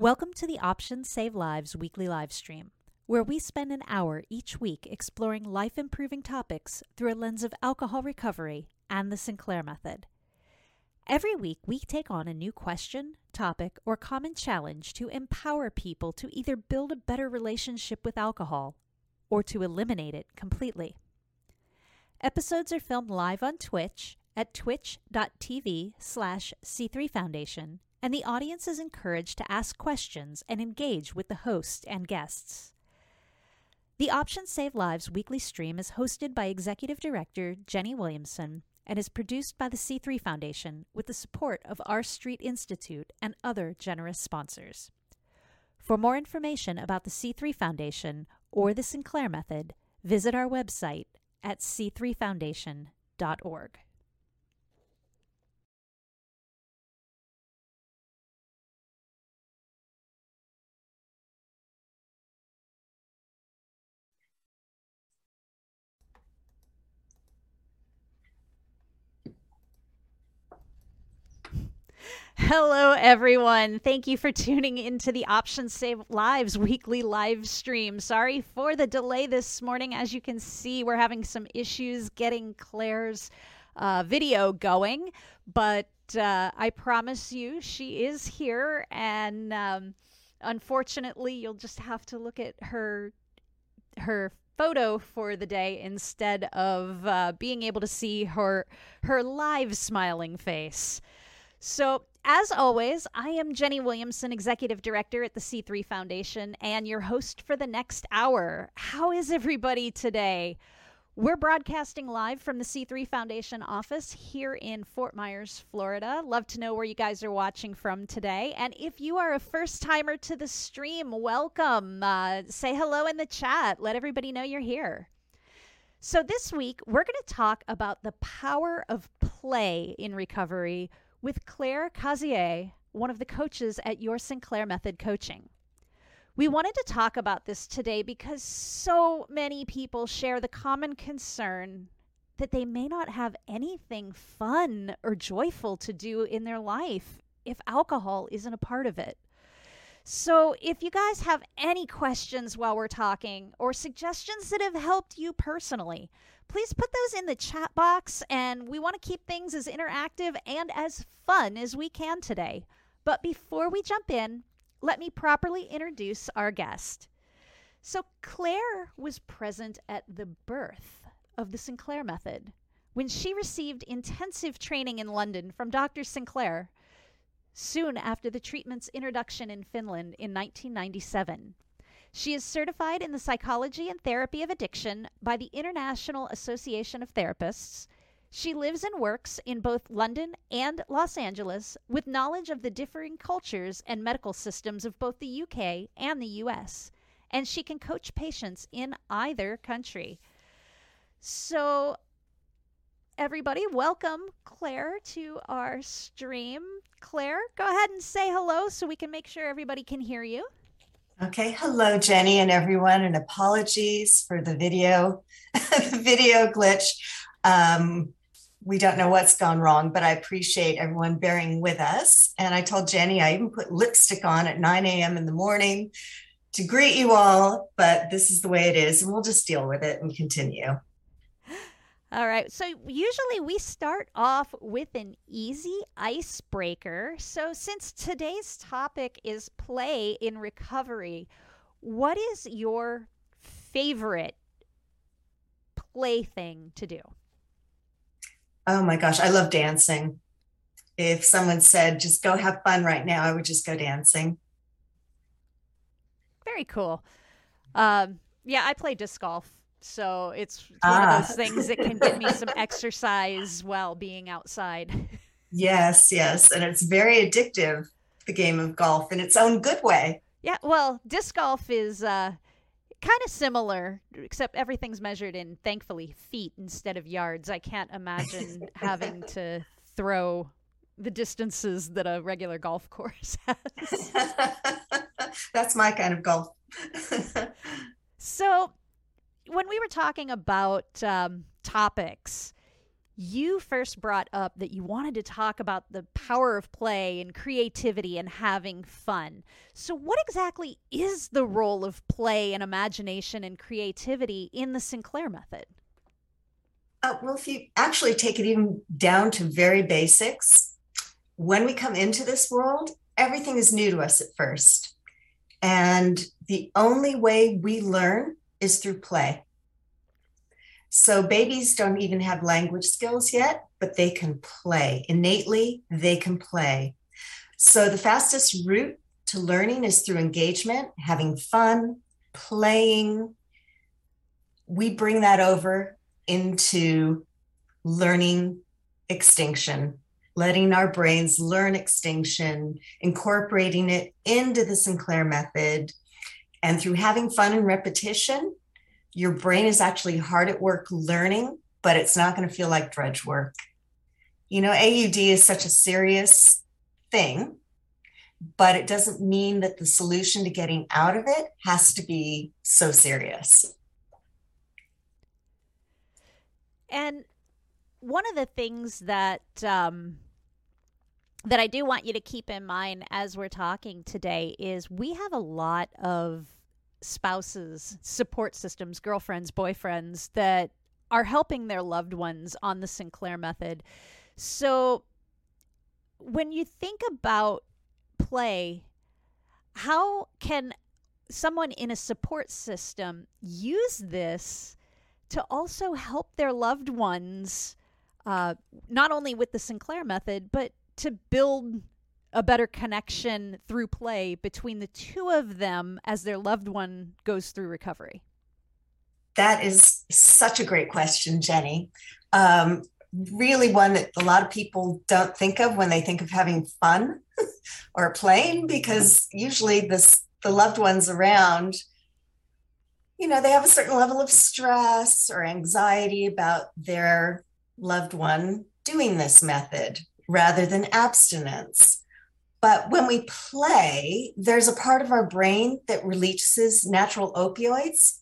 Welcome to the Options Save Lives weekly live stream, where we spend an hour each week exploring life improving topics through a lens of alcohol recovery and the Sinclair method. Every week, we take on a new question, topic, or common challenge to empower people to either build a better relationship with alcohol or to eliminate it completely. Episodes are filmed live on Twitch at twitch.tv slash C3 Foundation and the audience is encouraged to ask questions and engage with the host and guests. The Options Save Lives weekly stream is hosted by Executive Director Jenny Williamson and is produced by the C3 Foundation with the support of R Street Institute and other generous sponsors. For more information about the C3 Foundation or the Sinclair Method, visit our website at c3foundation.org. Hello, everyone. Thank you for tuning into the Options Save Lives weekly live stream. Sorry for the delay this morning. As you can see, we're having some issues getting Claire's uh, video going, but uh, I promise you she is here. And um, unfortunately, you'll just have to look at her her photo for the day instead of uh, being able to see her her live smiling face. So, as always, I am Jenny Williamson, Executive Director at the C3 Foundation, and your host for the next hour. How is everybody today? We're broadcasting live from the C3 Foundation office here in Fort Myers, Florida. Love to know where you guys are watching from today. And if you are a first timer to the stream, welcome. Uh, say hello in the chat. Let everybody know you're here. So, this week, we're going to talk about the power of play in recovery with Claire Cazier, one of the coaches at Your Sinclair Method Coaching. We wanted to talk about this today because so many people share the common concern that they may not have anything fun or joyful to do in their life if alcohol isn't a part of it. So, if you guys have any questions while we're talking or suggestions that have helped you personally, please put those in the chat box. And we want to keep things as interactive and as fun as we can today. But before we jump in, let me properly introduce our guest. So, Claire was present at the birth of the Sinclair method when she received intensive training in London from Dr. Sinclair soon after the treatment's introduction in Finland in 1997. She is certified in the psychology and therapy of addiction by the International Association of Therapists. She lives and works in both London and Los Angeles with knowledge of the differing cultures and medical systems of both the UK and the US. And she can coach patients in either country. So, everybody. Welcome, Claire, to our stream. Claire, go ahead and say hello so we can make sure everybody can hear you. Okay, hello, Jenny and everyone, and apologies for the video, the video glitch. Um, we don't know what's gone wrong, but I appreciate everyone bearing with us. And I told Jenny I even put lipstick on at 9 a.m. in the morning to greet you all, but this is the way it is, and we'll just deal with it and continue. All right. So usually we start off with an easy icebreaker. So since today's topic is play in recovery, what is your favorite plaything to do? Oh my gosh, I love dancing. If someone said just go have fun right now, I would just go dancing. Very cool. Um, yeah, I play disc golf so it's one of those ah. things that can give me some exercise while being outside. Yes, yes. And it's very addictive, the game of golf in its own good way. Yeah, well, disc golf is uh, kind of similar, except everything's measured in, thankfully, feet instead of yards. I can't imagine having to throw the distances that a regular golf course has. That's my kind of golf. so when we were talking about um, topics, you first brought up that you wanted to talk about the power of play and creativity and having fun. So, what exactly is the role of play and imagination and creativity in the Sinclair method? Uh, well, if you actually take it even down to very basics, when we come into this world, everything is new to us at first. And the only way we learn is through play. So babies don't even have language skills yet, but they can play. Innately, they can play. So the fastest route to learning is through engagement, having fun, playing. We bring that over into learning extinction, letting our brains learn extinction, incorporating it into the Sinclair method. And through having fun and repetition, your brain is actually hard at work learning, but it's not going to feel like drudge work. You know, AUD is such a serious thing, but it doesn't mean that the solution to getting out of it has to be so serious. And one of the things that um, that I do want you to keep in mind as we're talking today is we have a lot of spouses, support systems, girlfriends, boyfriends that are helping their loved ones on the Sinclair method. So when you think about play, how can someone in a support system use this to also help their loved ones, uh, not only with the Sinclair method, but to build a better connection through play between the two of them as their loved one goes through recovery? That is such a great question, Jenny. Um, really, one that a lot of people don't think of when they think of having fun or playing, because usually this the loved ones around, you know, they have a certain level of stress or anxiety about their loved one doing this method rather than abstinence. But when we play, there's a part of our brain that releases natural opioids,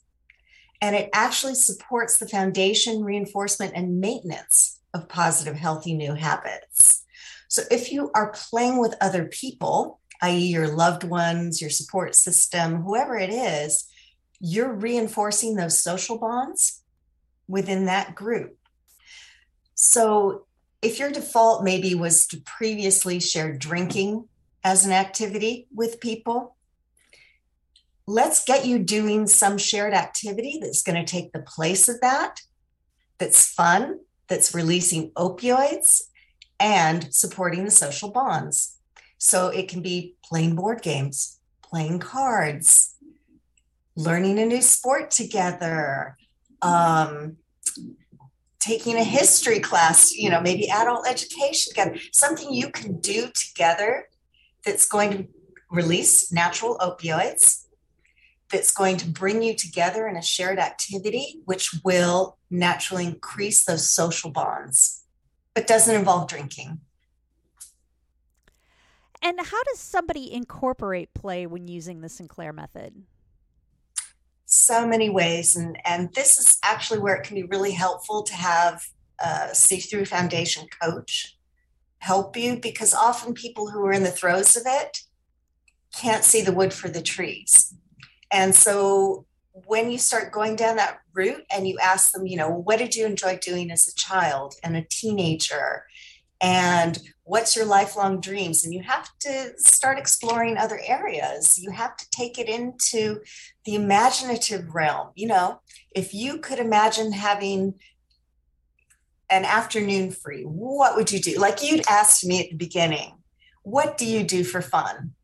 and it actually supports the foundation, reinforcement, and maintenance of positive, healthy new habits. So if you are playing with other people, i.e., your loved ones, your support system, whoever it is, you're reinforcing those social bonds within that group. So if your default maybe was to previously share drinking as an activity with people, let's get you doing some shared activity that's going to take the place of that, that's fun, that's releasing opioids and supporting the social bonds. So it can be playing board games, playing cards, learning a new sport together, um, taking a history class, you know, maybe adult education together, something you can do together that's going to release natural opioids, that's going to bring you together in a shared activity, which will naturally increase those social bonds, but doesn't involve drinking. And how does somebody incorporate play when using the Sinclair method? So many ways. And, and this is actually where it can be really helpful to have a C3 Foundation coach help you because often people who are in the throes of it can't see the wood for the trees. And so when you start going down that route and you ask them, you know, what did you enjoy doing as a child and a teenager? And what's your lifelong dreams? And you have to start exploring other areas. You have to take it into the imaginative realm. You know, if you could imagine having an afternoon free, what would you do? Like you'd asked me at the beginning, what do you do for fun?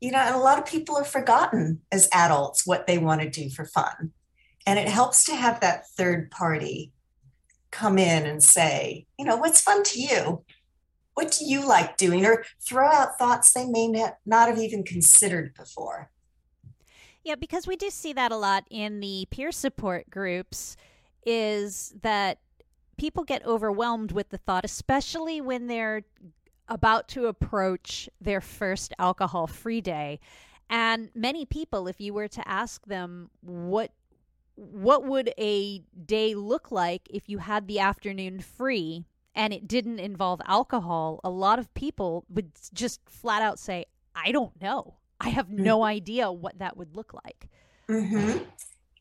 You know, and a lot of people have forgotten as adults what they want to do for fun. And it helps to have that third party come in and say, you know, what's fun to you? What do you like doing? Or throw out thoughts they may not have even considered before. Yeah, because we do see that a lot in the peer support groups is that people get overwhelmed with the thought, especially when they're about to approach their first alcohol free day. And many people, if you were to ask them, what what would a day look like if you had the afternoon free and it didn't involve alcohol? A lot of people would just flat out say, I don't know. I have no mm-hmm. idea what that would look like. Mm-hmm.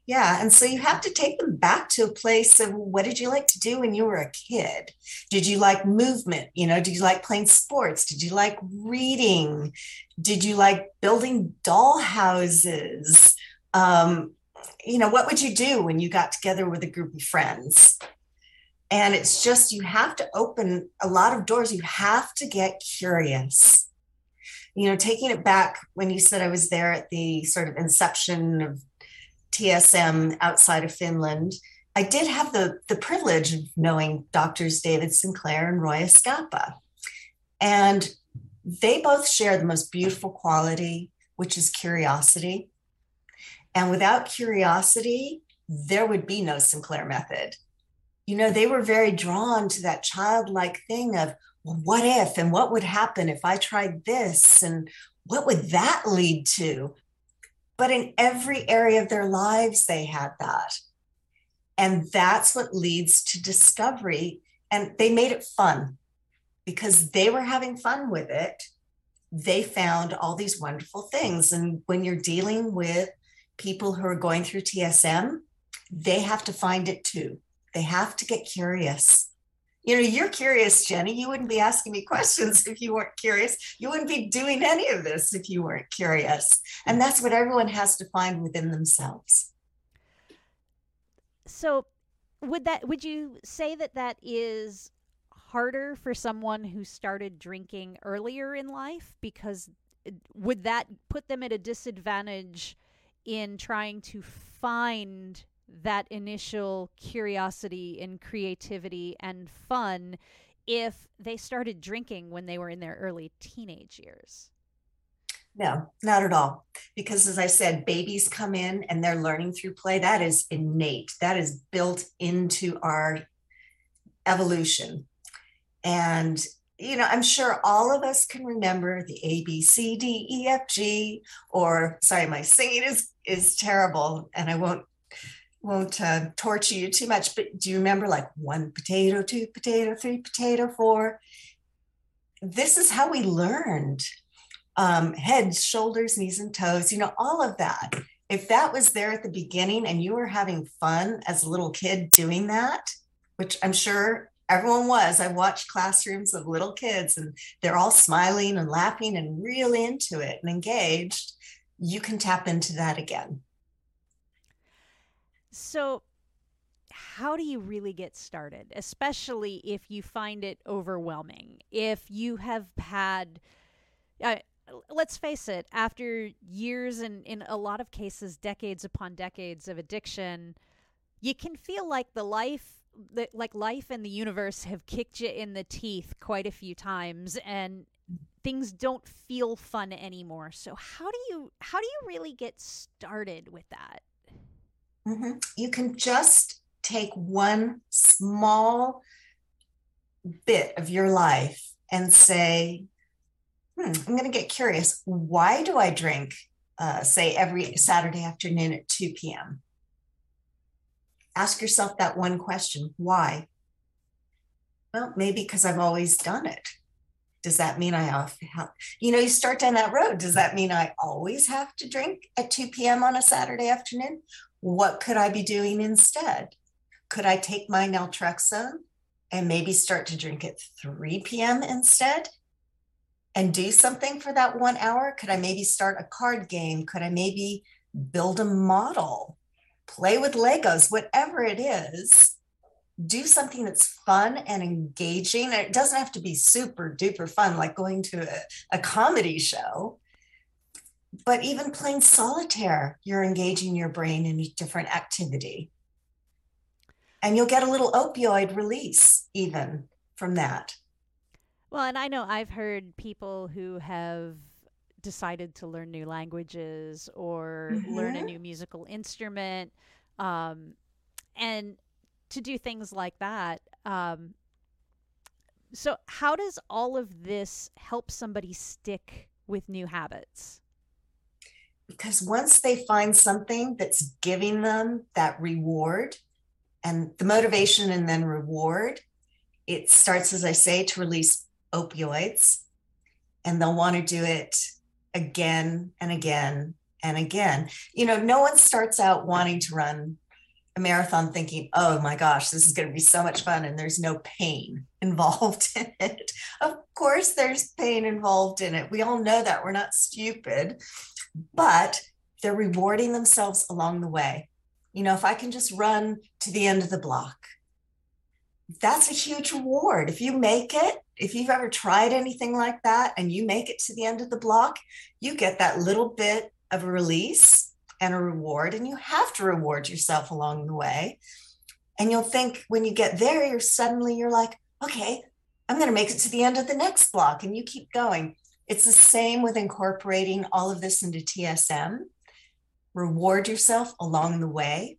Yeah. And so you have to take them back to a place of what did you like to do when you were a kid? Did you like movement? You know, did you like playing sports? Did you like reading? Did you like building doll houses? Um, you know, what would you do when you got together with a group of friends? And it's just, you have to open a lot of doors. You have to get curious. You know, taking it back when you said I was there at the sort of inception of TSM outside of Finland, I did have the, the privilege of knowing doctors David Sinclair and Roy Eskapa. And they both share the most beautiful quality, which is curiosity. And without curiosity, there would be no Sinclair method. You know, they were very drawn to that childlike thing of, well, what if and what would happen if I tried this? And what would that lead to? But in every area of their lives, they had that. And that's what leads to discovery. And they made it fun because they were having fun with it. They found all these wonderful things. And when you're dealing with people who are going through TSM, they have to find it too. They have to get curious you know, you're curious, Jenny. You wouldn't be asking me questions if you weren't curious. You wouldn't be doing any of this if you weren't curious. And mm. that's what everyone has to find within themselves. So, would that would you say that that is harder for someone who started drinking earlier in life because uh, would that put them at a disadvantage in trying to find that initial curiosity and creativity and fun if they started drinking when they were in their early teenage years? No, not at all. Because as I said, babies come in and they're learning through play. That is innate, that is built into our evolution. And, you know, I'm sure all of us can remember the A, B, C, D, E, F, G, or sorry, my singing is is terrible and I won't won't uh, torture you too much, but do you remember like one potato, two potato, three potato, four? This is how we learned um, heads, shoulders, knees, and toes, you know, all of that. If that was there at the beginning and you were having fun as a little kid doing that, which I'm sure everyone was, I watched classrooms of little kids and they're all smiling and laughing and really into it and engaged, you can tap into that again. So, how do you really get started, especially if you find it overwhelming? If you have had, uh, let's face it, after years and in a lot of cases, decades upon decades of addiction, you can feel like the life like life and the universe have kicked you in the teeth quite a few times and things don't feel fun anymore. So how do you how do you really get started with that? Mm-hmm. You can just take one small bit of your life and say, hmm, I'm going to get curious. Why do I drink, uh, say, every Saturday afternoon at 2 p.m.? Ask yourself that one question why? Well, maybe because I've always done it. Does that mean I have, you know, you start down that road. Does that mean I always have to drink at 2 p.m. on a Saturday afternoon? what could I be doing instead? Could I take my naltrexone and maybe start to drink at 3 p.m. instead and do something for that one hour? Could I maybe start a card game? Could I maybe build a model, play with Legos, whatever it is? Do something that's fun and engaging. It doesn't have to be super duper fun, like going to a, a comedy show but even playing solitaire, you're engaging your brain in a different activity. And you'll get a little opioid release even from that. Well, and I know I've heard people who have decided to learn new languages or mm-hmm. learn a new musical instrument um, and to do things like that. Um, so, how does all of this help somebody stick with new habits? because once they find something that's giving them that reward and the motivation and then reward, it starts, as I say, to release opioids. And they'll want to do it again and again and again. You know, no one starts out wanting to run marathon thinking, oh my gosh, this is going to be so much fun and there's no pain involved in it. Of course, there's pain involved in it. We all know that. We're not stupid, but they're rewarding themselves along the way. You know, if I can just run to the end of the block, that's a huge reward. If you make it, if you've ever tried anything like that and you make it to the end of the block, you get that little bit of a release and a reward, and you have to reward yourself along the way. And you'll think when you get there, you're suddenly, you're like, okay, I'm going to make it to the end of the next block. And you keep going. It's the same with incorporating all of this into TSM. Reward yourself along the way,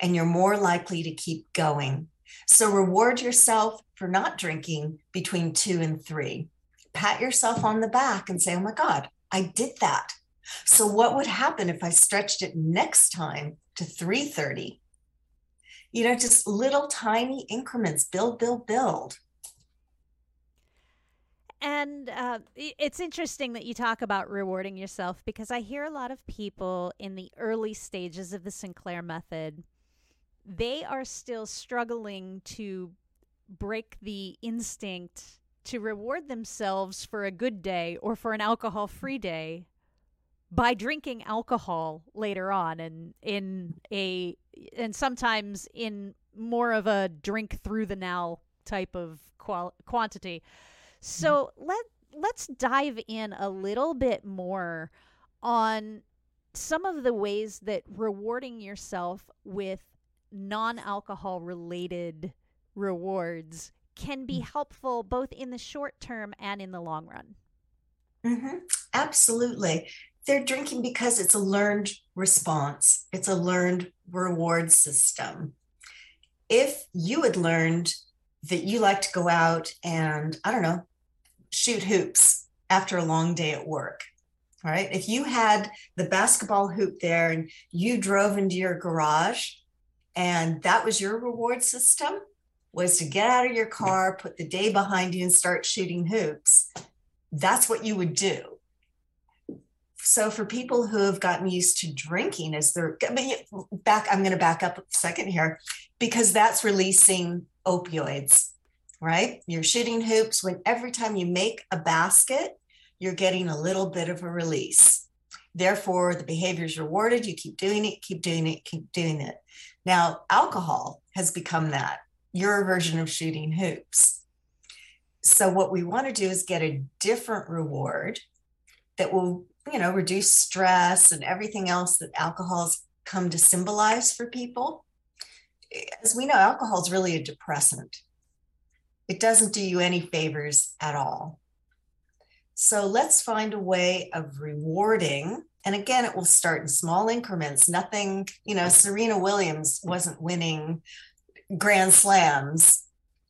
and you're more likely to keep going. So reward yourself for not drinking between two and three. Pat yourself on the back and say, oh my God, I did that. So what would happen if I stretched it next time to 330? You know, just little tiny increments, build, build, build. And uh, it's interesting that you talk about rewarding yourself because I hear a lot of people in the early stages of the Sinclair method, they are still struggling to break the instinct to reward themselves for a good day or for an alcohol free day by drinking alcohol later on and in a and sometimes in more of a drink through the now type of qual- quantity. So mm-hmm. let let's dive in a little bit more on some of the ways that rewarding yourself with non-alcohol related rewards can be mm. helpful both in the short term and in the long run. Mm-hmm. Absolutely they're drinking because it's a learned response, it's a learned reward system. If you had learned that you like to go out and, I don't know, shoot hoops after a long day at work, all right? If you had the basketball hoop there and you drove into your garage and that was your reward system, was to get out of your car, put the day behind you, and start shooting hoops. That's what you would do so for people who have gotten used to drinking as they're back i'm going to back up a second here because that's releasing opioids right? You're shooting hoops. When every time you make a basket you're getting a little bit of a release. Therefore the behavior is rewarded. You keep doing it keep doing it keep doing it. Now alcohol has become that. Your version of shooting hoops. So what we want to do is get a different reward that will you know, reduce stress and everything else that alcohol's come to symbolize for people. As we know, alcohol is really a depressant. It doesn't do you any favors at all. So let's find a way of rewarding. And again, it will start in small increments. Nothing, you know, Serena Williams wasn't winning grand slams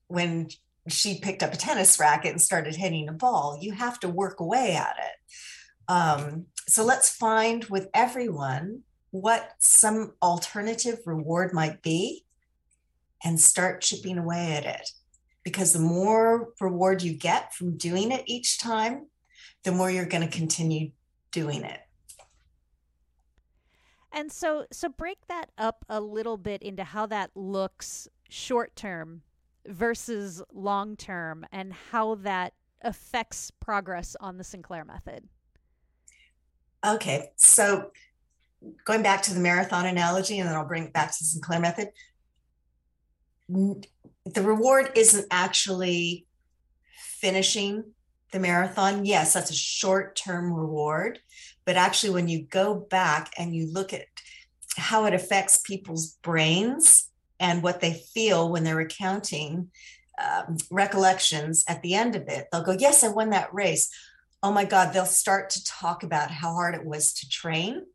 when she picked up a tennis racket and started hitting a ball. You have to work away at it. Um, so let's find with everyone what some alternative reward might be and start chipping away at it. Because the more reward you get from doing it each time, the more you're going to continue doing it. And so so break that up a little bit into how that looks short term versus long term and how that affects progress on the Sinclair method. Okay, so going back to the marathon analogy, and then I'll bring it back to the Sinclair method. The reward isn't actually finishing the marathon. Yes, that's a short term reward. But actually, when you go back and you look at how it affects people's brains and what they feel when they're recounting um, recollections at the end of it, they'll go, Yes, I won that race oh my God, they'll start to talk about how hard it was to train,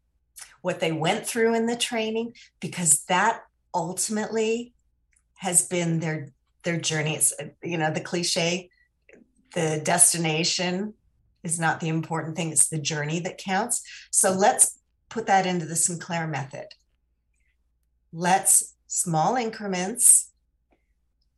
what they went through in the training, because that ultimately has been their their journey. It's uh, you know the cliche, the destination is not the important thing; it's the journey that counts. So let's put that into the Sinclair method. Let's small increments.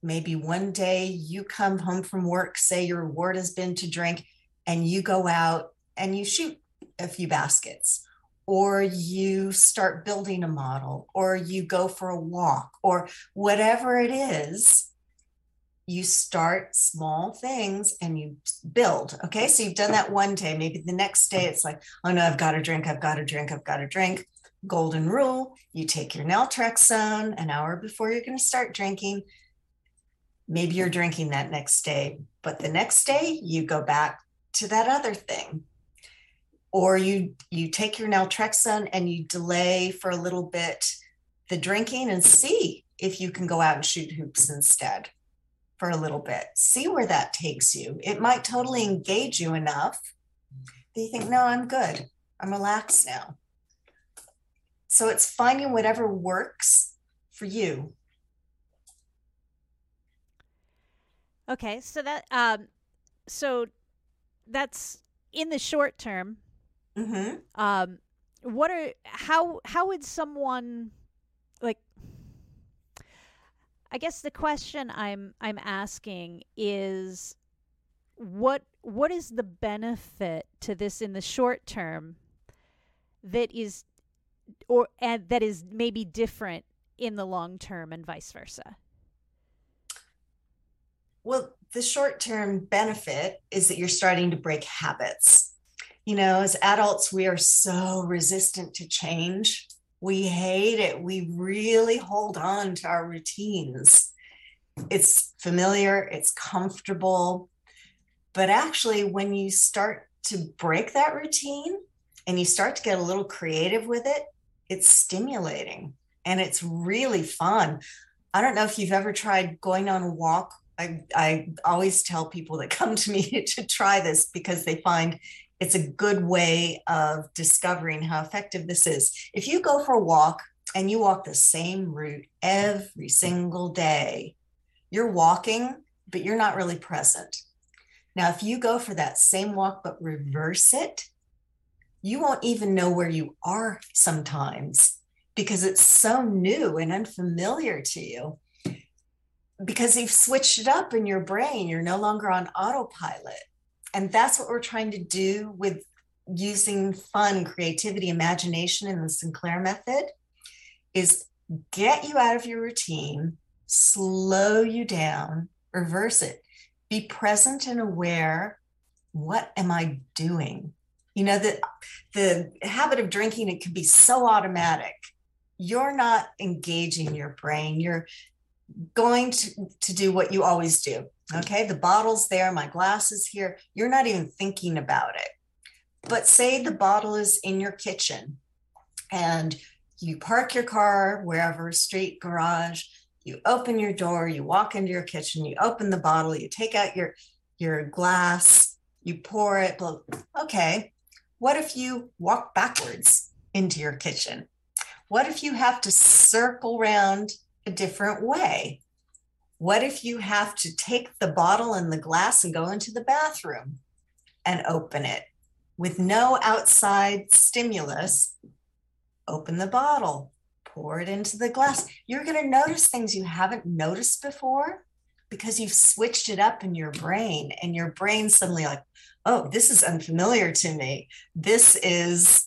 Maybe one day you come home from work, say your reward has been to drink, and you go out and you shoot a few baskets, or you start building a model, or you go for a walk, or whatever it is you start small things and you build. Okay. So you've done that one day. Maybe the next day it's like, oh no, I've got to drink, I've got to drink, I've got to drink. Golden rule you take your naltrexone an hour before you're going to start drinking. Maybe you're drinking that next day, but the next day you go back to that other thing. Or you you take your naltrexone and you delay for a little bit the drinking and see if you can go out and shoot hoops instead for a little bit. See where that takes you. It might totally engage you enough that you think, no, I'm good. I'm relaxed now. So it's finding whatever works for you. Okay, so that um so that's in the short term. Mm-hmm. Um what are how how would someone like I guess the question I'm I'm asking is what what is the benefit to this in the short term that is or and that is maybe different in the long term and vice versa? Well, the short term benefit is that you're starting to break habits. You know, as adults, we are so resistant to change we hate it. We really hold on to our routines. It's familiar, it's comfortable. But actually, when you start to break that routine and you start to get a little creative with it, it's stimulating and it's really fun. I don't know if you've ever tried going on a walk. I, I always tell people that come to me to try this because they find it's a good way of discovering how effective this is. If you go for a walk and you walk the same route every single day, you're walking, but you're not really present. Now, if you go for that same walk but reverse it, you won't even know where you are sometimes because it's so new and unfamiliar to you. Because you've switched it up in your brain, you're no longer on autopilot. And that's what we're trying to do with using fun, creativity, imagination in the Sinclair method is get you out of your routine, slow you down, reverse it. Be present and aware. What am I doing? You know, the, the habit of drinking, it can be so automatic. You're not engaging your brain. You're going to, to do what you always do. Mm. Okay, the bottle's there, my glass is here. You're not even thinking about it. But say the bottle is in your kitchen and you park your car wherever, street, garage, you open your door, you walk into your kitchen, you open the bottle, you take out your your glass, you pour it. Okay, what if you walk backwards into your kitchen? What if you have to circle around a different way? What if you have to take the bottle and the glass and go into the bathroom and open it with no outside stimulus? Open the bottle, pour it into the glass. You're going to notice things you haven't noticed before because you've switched it up in your brain, and your brain suddenly like, oh, this is unfamiliar to me. This is,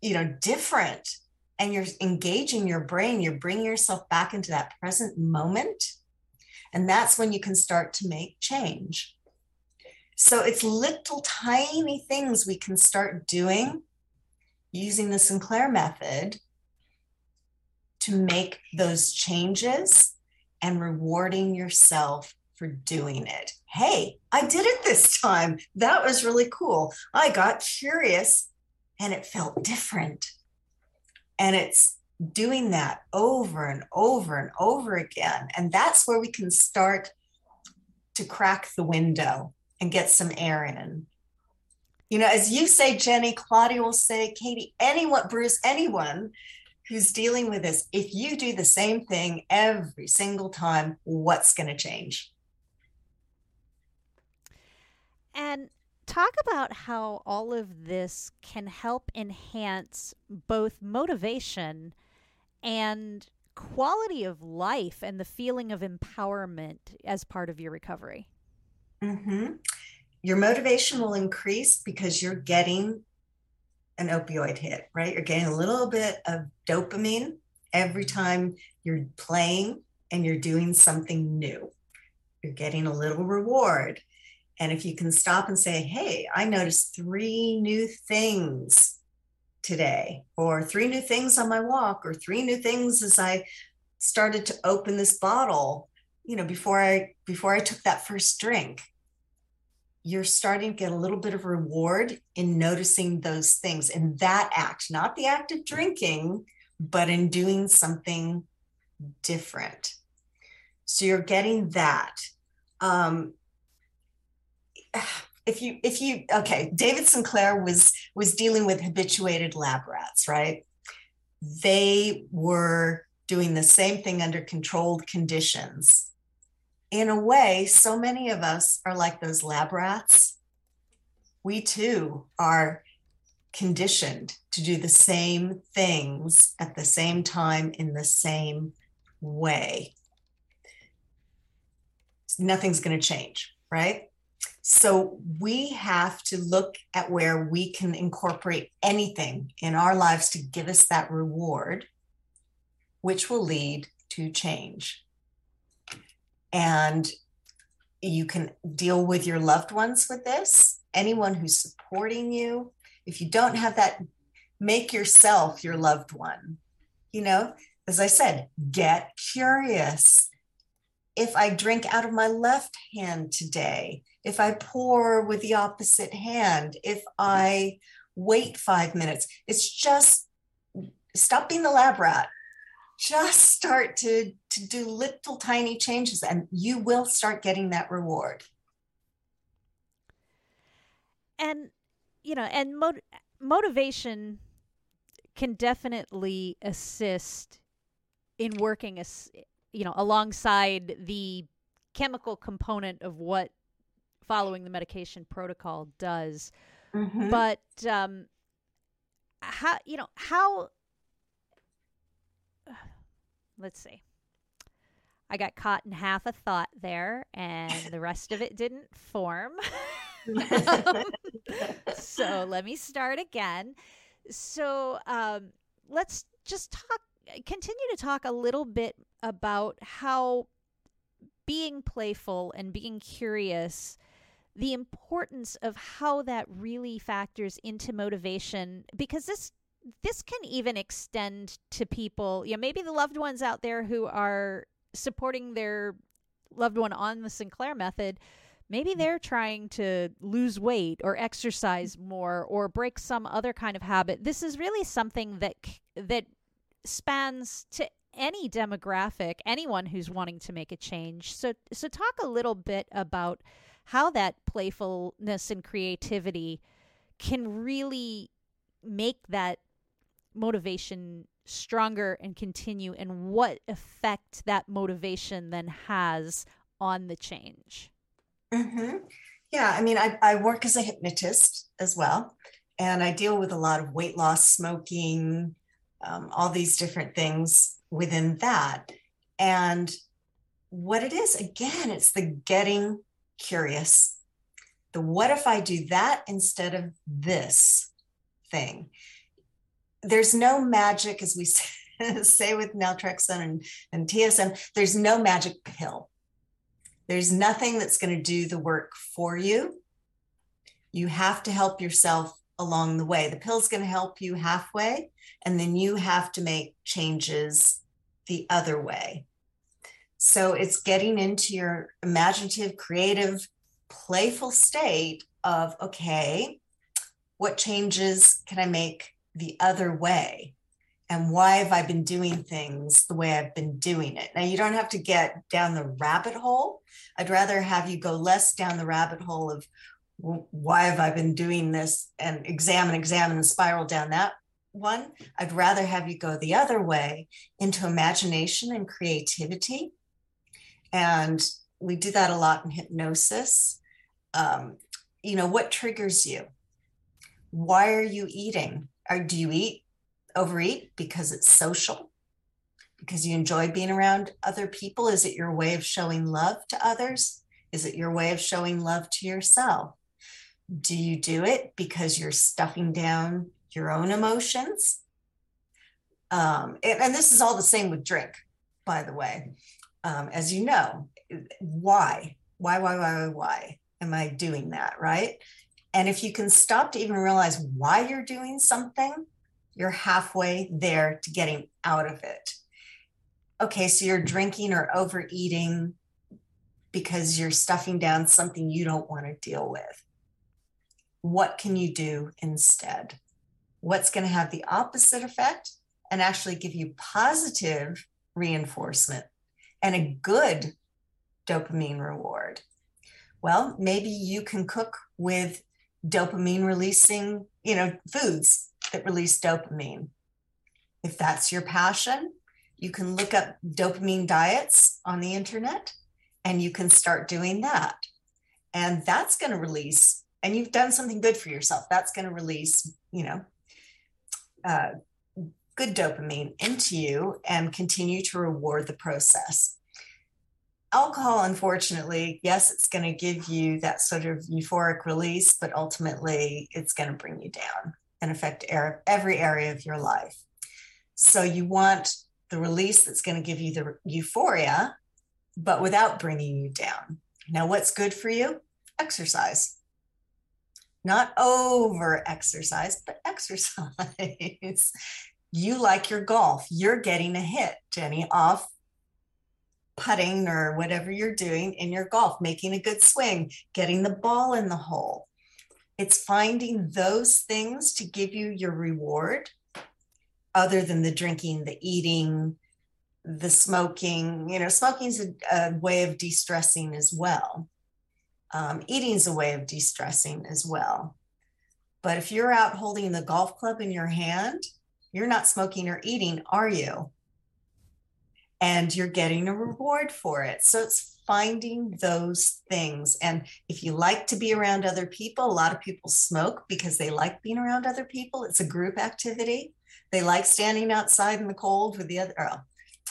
you know, different. And you're engaging your brain, you're bringing yourself back into that present moment and that's when you can start to make change. So it's little tiny things we can start doing using the Sinclair method to make those changes and rewarding yourself for doing it. Hey, I did it this time. That was really cool. I got curious and it felt different. And it's doing that over and over and over again. And that's where we can start to crack the window and get some air in. You know, as you say, Jenny, Claudia will say, Katie, anyone, Bruce, anyone who's dealing with this, if you do the same thing every single time, what's going to change? And talk about how all of this can help enhance both motivation and quality of life and the feeling of empowerment as part of your recovery. Mm-hmm. Your motivation will increase because you're getting an opioid hit, right? You're getting a little bit of dopamine every time you're playing and you're doing something new. You're getting a little reward. And if you can stop and say, hey, I noticed three new things today, or three new things on my walk, or three new things as I started to open this bottle, you know, before I before I took that first drink, you're starting to get a little bit of reward in noticing those things in that act, not the act of drinking, but in doing something different. So you're getting that. Um, if you if you okay david sinclair was was dealing with habituated lab rats right? They were doing the same thing under controlled conditions. In a way so many of us are like those lab rats. We too are conditioned to do the same things at the same time in the same way. Nothing's going to change right so we have to look at where we can incorporate anything in our lives to give us that reward, which will lead to change. And you can deal with your loved ones with this, anyone who's supporting you. If you don't have that, make yourself your loved one. You know, as I said, get curious. If I drink out of my left hand today, if I pour with the opposite hand, if I wait five minutes, it's just stop being the lab rat. Just start to, to do little tiny changes and you will start getting that reward. And, you know, and mot- motivation can definitely assist in working as you know alongside the chemical component of what following the medication protocol does. Mm-hmm. But um, how you know how? Let's see. I got caught in half a thought there, and the rest of it didn't form. so let me start again. So um, let's just talk, continue to talk a little bit about how being playful and being curious the importance of how that really factors into motivation because this this can even extend to people you know maybe the loved ones out there who are supporting their loved one on the Sinclair method maybe mm. they're trying to lose weight or exercise more or break some other kind of habit this is really something that that spans to any demographic anyone who's wanting to make a change so so talk a little bit about how that playfulness and creativity can really make that motivation stronger and continue and what effect that motivation then has on the change mm-hmm. yeah i mean I, I work as a hypnotist as well and i deal with a lot of weight loss smoking um, all these different things within that and what it is again it's the getting curious. The what if I do that instead of this thing? There's no magic, as we say with naltrexone and, and TSM, there's no magic pill. There's nothing that's going to do the work for you. You have to help yourself along the way. The pill's going to help you halfway, and then you have to make changes the other way. So it's getting into your imaginative, creative, playful state of, okay, what changes can I make the other way? And why have I been doing things the way I've been doing it? Now, you don't have to get down the rabbit hole. I'd rather have you go less down the rabbit hole of why have I been doing this and examine, examine, and spiral down that one. I'd rather have you go the other way into imagination and creativity and we do that a lot in hypnosis. Um, you know, what triggers you? Why are you eating? Or do you eat, overeat because it's social? Because you enjoy being around other people? Is it your way of showing love to others? Is it your way of showing love to yourself? Do you do it because you're stuffing down your own emotions? Um, and, and, this is all the same with drink, by the way. Um, as you know, why? Why, why, why, why, why am I doing that? Right. And if you can stop to even realize why you're doing something, you're halfway there to getting out of it. Okay, so you're drinking or overeating because you're stuffing down something you don't want to deal with. What can you do instead? What's going to have the opposite effect and actually give you positive reinforcement and a good dopamine reward? Well, maybe you can cook with dopamine releasing, you know, foods that release dopamine. If that's your passion, you can look up dopamine diets on the internet and you can start doing that. And that's going to release, and you've done something good for yourself. That's going to release, you know, uh, good dopamine into you and continue to reward the process. Alcohol, unfortunately, yes, it's going to give you that sort of euphoric release, but ultimately it's going to bring you down and affect every area of your life. So you want the release that's going to give you the euphoria but without bringing you down. Now, what's good for you? Exercise. Not over exercise, but exercise. You like your golf. You're getting a hit, Jenny, off putting or whatever you're doing in your golf, making a good swing, getting the ball in the hole. It's finding those things to give you your reward other than the drinking, the eating, the smoking, you know, smoking is a, a way of de stressing as well. Um, eating is a way of de stressing as well. But if you're out holding the golf club in your hand, you're not smoking or eating, are you? And you're getting a reward for it. So it's finding those things. And if you like to be around other people, a lot of people smoke because they like being around other people. It's a group activity. They like standing outside in the cold with the other, oh,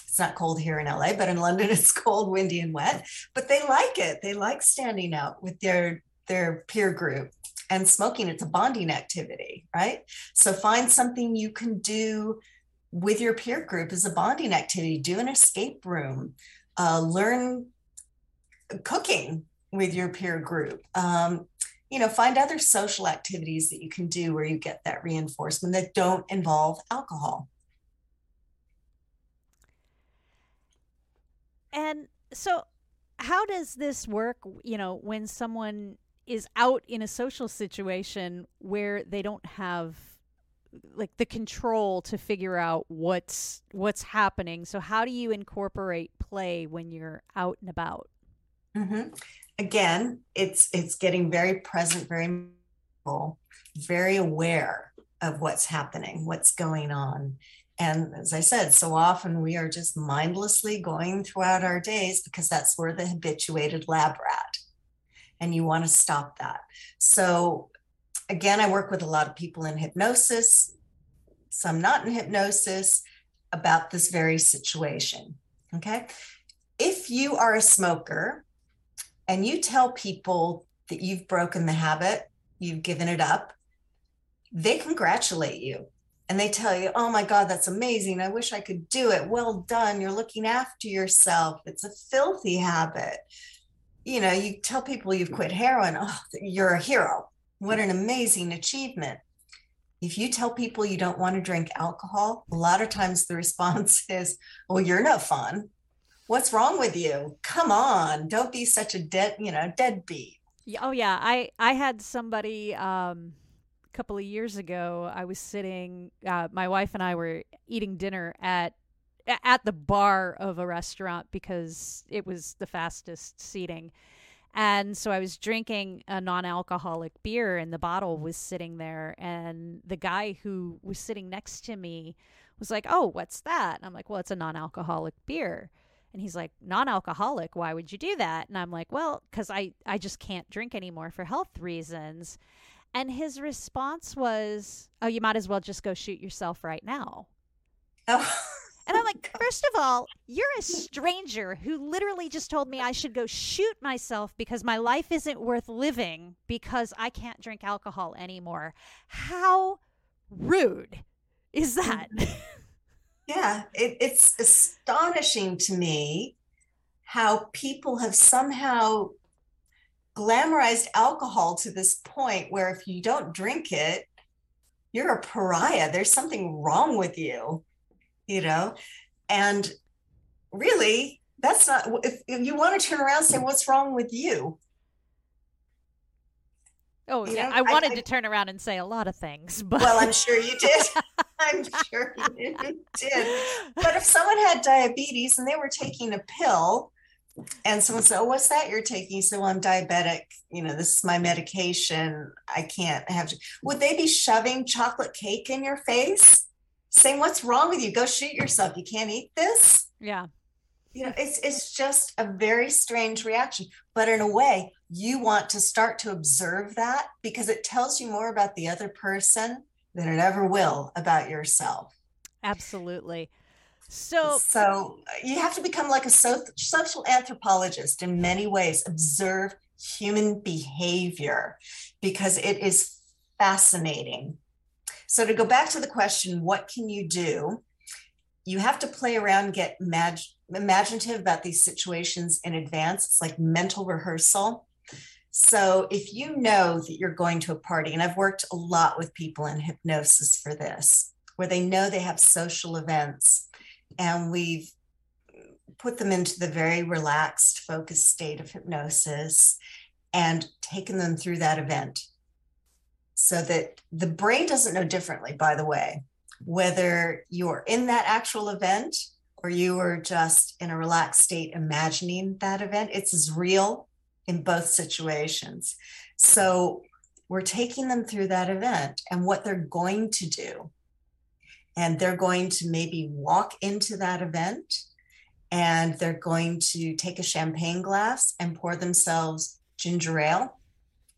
it's not cold here in LA, but in London it's cold, windy, and wet. But they like it. They like standing out with their their peer group and smoking. It's a bonding activity, right? So find something you can do with your peer group as a bonding activity. Do an escape room. Uh, learn cooking with your peer group. Um, you know, find other social activities that you can do where you get that reinforcement that don't involve alcohol. And so, how does this work? You know, when someone is out in a social situation where they don't have like the control to figure out what's what's happening so how do you incorporate play when you're out and about mm-hmm. again it's it's getting very present very very aware of what's happening what's going on and as I said, so often we are just mindlessly going throughout our days because that's where the habituated lab rat. And you want to stop that. So, again, I work with a lot of people in hypnosis, some not in hypnosis, about this very situation. Okay. If you are a smoker and you tell people that you've broken the habit, you've given it up, they congratulate you and they tell you, oh my God, that's amazing. I wish I could do it. Well done. You're looking after yourself. It's a filthy habit. You know, you tell people you've quit heroin, oh, you're a hero. What an amazing achievement. If you tell people you don't want to drink alcohol, a lot of times the response is, well, you're no fun. What's wrong with you? Come on, don't be such a dead, you know, deadbeat. Oh yeah, I I had somebody um a couple of years ago, I was sitting. Uh, my wife and I were eating dinner at at the bar of a restaurant because it was the fastest seating. And so I was drinking a non alcoholic beer, and the bottle was sitting there. And the guy who was sitting next to me was like, Oh, what's that? And I'm like, Well, it's a non alcoholic beer. And he's like, non-alcoholic, why would you do that? And I'm like, well, cuz I I just can't drink anymore for health reasons. And his response was, "Oh, you might as well just go shoot yourself right now." Oh. And I'm like, first of all, you're a stranger who literally just told me I should go shoot myself because my life isn't worth living because I can't drink alcohol anymore. How rude is mm-hmm. that? Yeah, it, it's astonishing to me how people have somehow glamorized alcohol to this point where if you don't drink it, you're a pariah. There's something wrong with you you know and really that's not if, if you want to turn around and say what's wrong with you Oh, you yeah. Know, I wanted I, to turn around and say a lot of things, but well, I'm sure you did. I'm sure you did. But if someone had diabetes and they were taking a pill, and someone said, "Oh, what's that you're taking?" So well, I'm diabetic. You know, this is my medication. I can't have. To. Would they be shoving chocolate cake in your face? Saying, What's wrong with you? Go shoot yourself. You can't eat this. Yeah. You know, it's it's just a very strange reaction. But in a way, you want to start to observe that because it tells you more about the other person than it ever will about yourself. Absolutely. So, so you have to become like a so- social anthropologist in many ways. Observe human behavior because it is fascinating so to go back to the question, what can you do? You have to play around, get mag- imaginative about these situations in advance. It's like mental rehearsal. So if you know that you're going to a party, and I've worked a lot with people in hypnosis for this, where they know they have social events, and we've put them into the very relaxed, focused state of hypnosis and taken them through that event so that the brain doesn't know differently, by the way, whether you're in that actual event or you are just in a relaxed state imagining that event. It's as real in both situations. So we're taking them through that event and what they're going to do. And they're going to maybe walk into that event and they're going to take a champagne glass and pour themselves ginger ale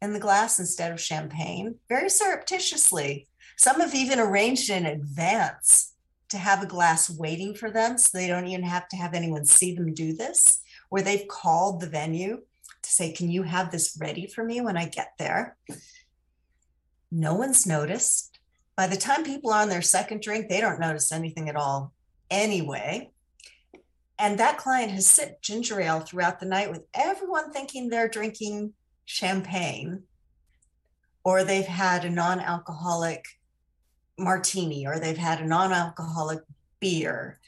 in the glass instead of champagne, very surreptitiously. Some have even arranged in advance to have a glass waiting for them so they don't even have to have anyone see them do this, where they've called the venue to say, Can you have this ready for me when I get there? No one's noticed. By the time people are on their second drink, they don't notice anything at all anyway. And that client has sipped ginger ale throughout the night with everyone thinking they're drinking champagne or they've had a non alcoholic martini or they've had a non alcoholic beer.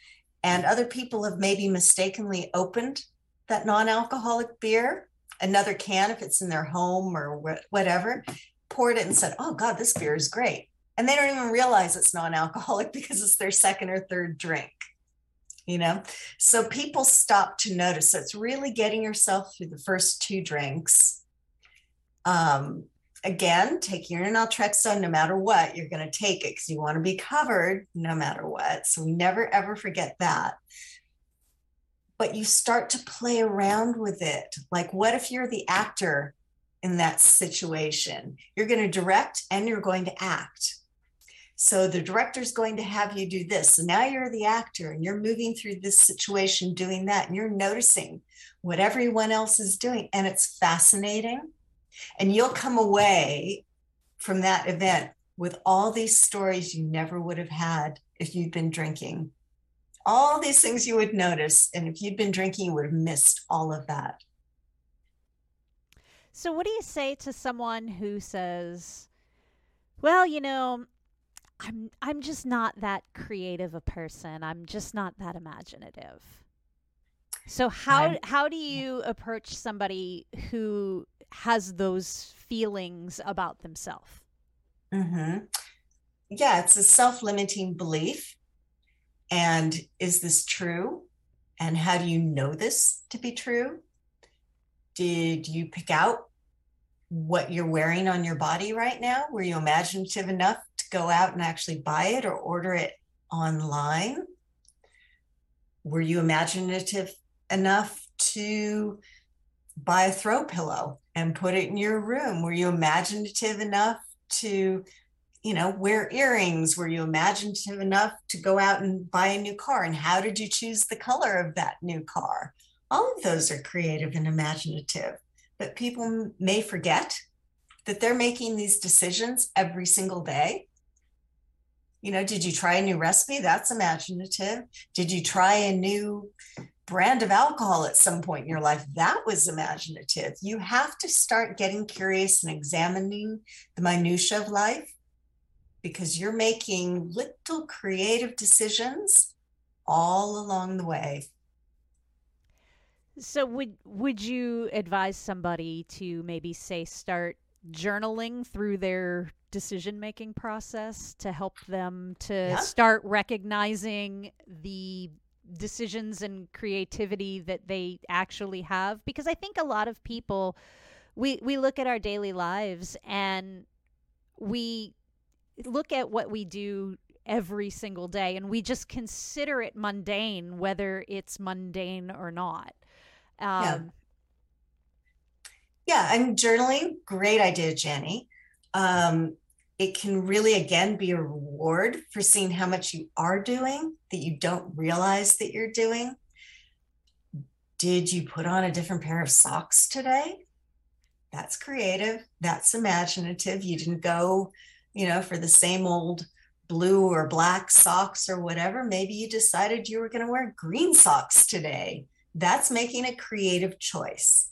And other people have maybe mistakenly opened that non alcoholic beer, another can if it's in their home or whatever, poured it and said, Oh, God, this beer is great. And they don't even realize it's non alcoholic because it's their second or third drink you know so people stop to notice so it's really getting yourself through the first two drinks um, again, take your naltrexone no matter what. You're going to take it because you want to be covered no matter what. So we never ever forget that. But you start to play around with it. Like, what if you're the actor in that situation? You're going to direct and you're going to act. So the director's going to have you do this. So now you're the actor and you're moving through this situation doing that and you're noticing what everyone else is doing. And it's fascinating and you'll come away from that event with all these stories you never would have had if you'd been drinking. All these things you would notice. And if you'd been drinking, you would have missed all of that. So, what do you say to someone who says, well, you know, I'm I'm just not that creative a person. I'm just not that imaginative. So how I'm, how do you approach somebody who has those feelings about themselves. Mm-hmm. Yeah, it's a self limiting belief. And is this true? And how do you know this to be true? Did you pick out what you're wearing on your body right now? Were you imaginative enough to go out and actually buy it or order it online? Were you imaginative enough to buy a throw pillow and put it in your room? Were you imaginative enough to, you know, wear earrings? Were you imaginative enough to go out and buy a new car? And how did you choose the color of that new car? All of those are creative and imaginative, but people may forget that they're making these decisions every single day. You know, did you try a new recipe? That's imaginative. Did you try a new brand of alcohol at some point in your life? That was imaginative. You have to start getting curious and examining the minutia of life because you're making little creative decisions all along the way. So would would you advise somebody to maybe say start journaling through their decision making process to help them to yeah. start recognizing the decisions and creativity that they actually have because i think a lot of people we we look at our daily lives and we look at what we do every single day and we just consider it mundane whether it's mundane or not um, yeah. Yeah, and journaling, great idea, Jenny. Um, it can really, again, be a reward for seeing how much you are doing that you don't realize that you're doing. Did you put on a different pair of socks today? That's creative. That's imaginative. You didn't go, you know, for the same old blue or black socks or whatever. Maybe you decided you were going to wear green socks today. That's making a creative choice.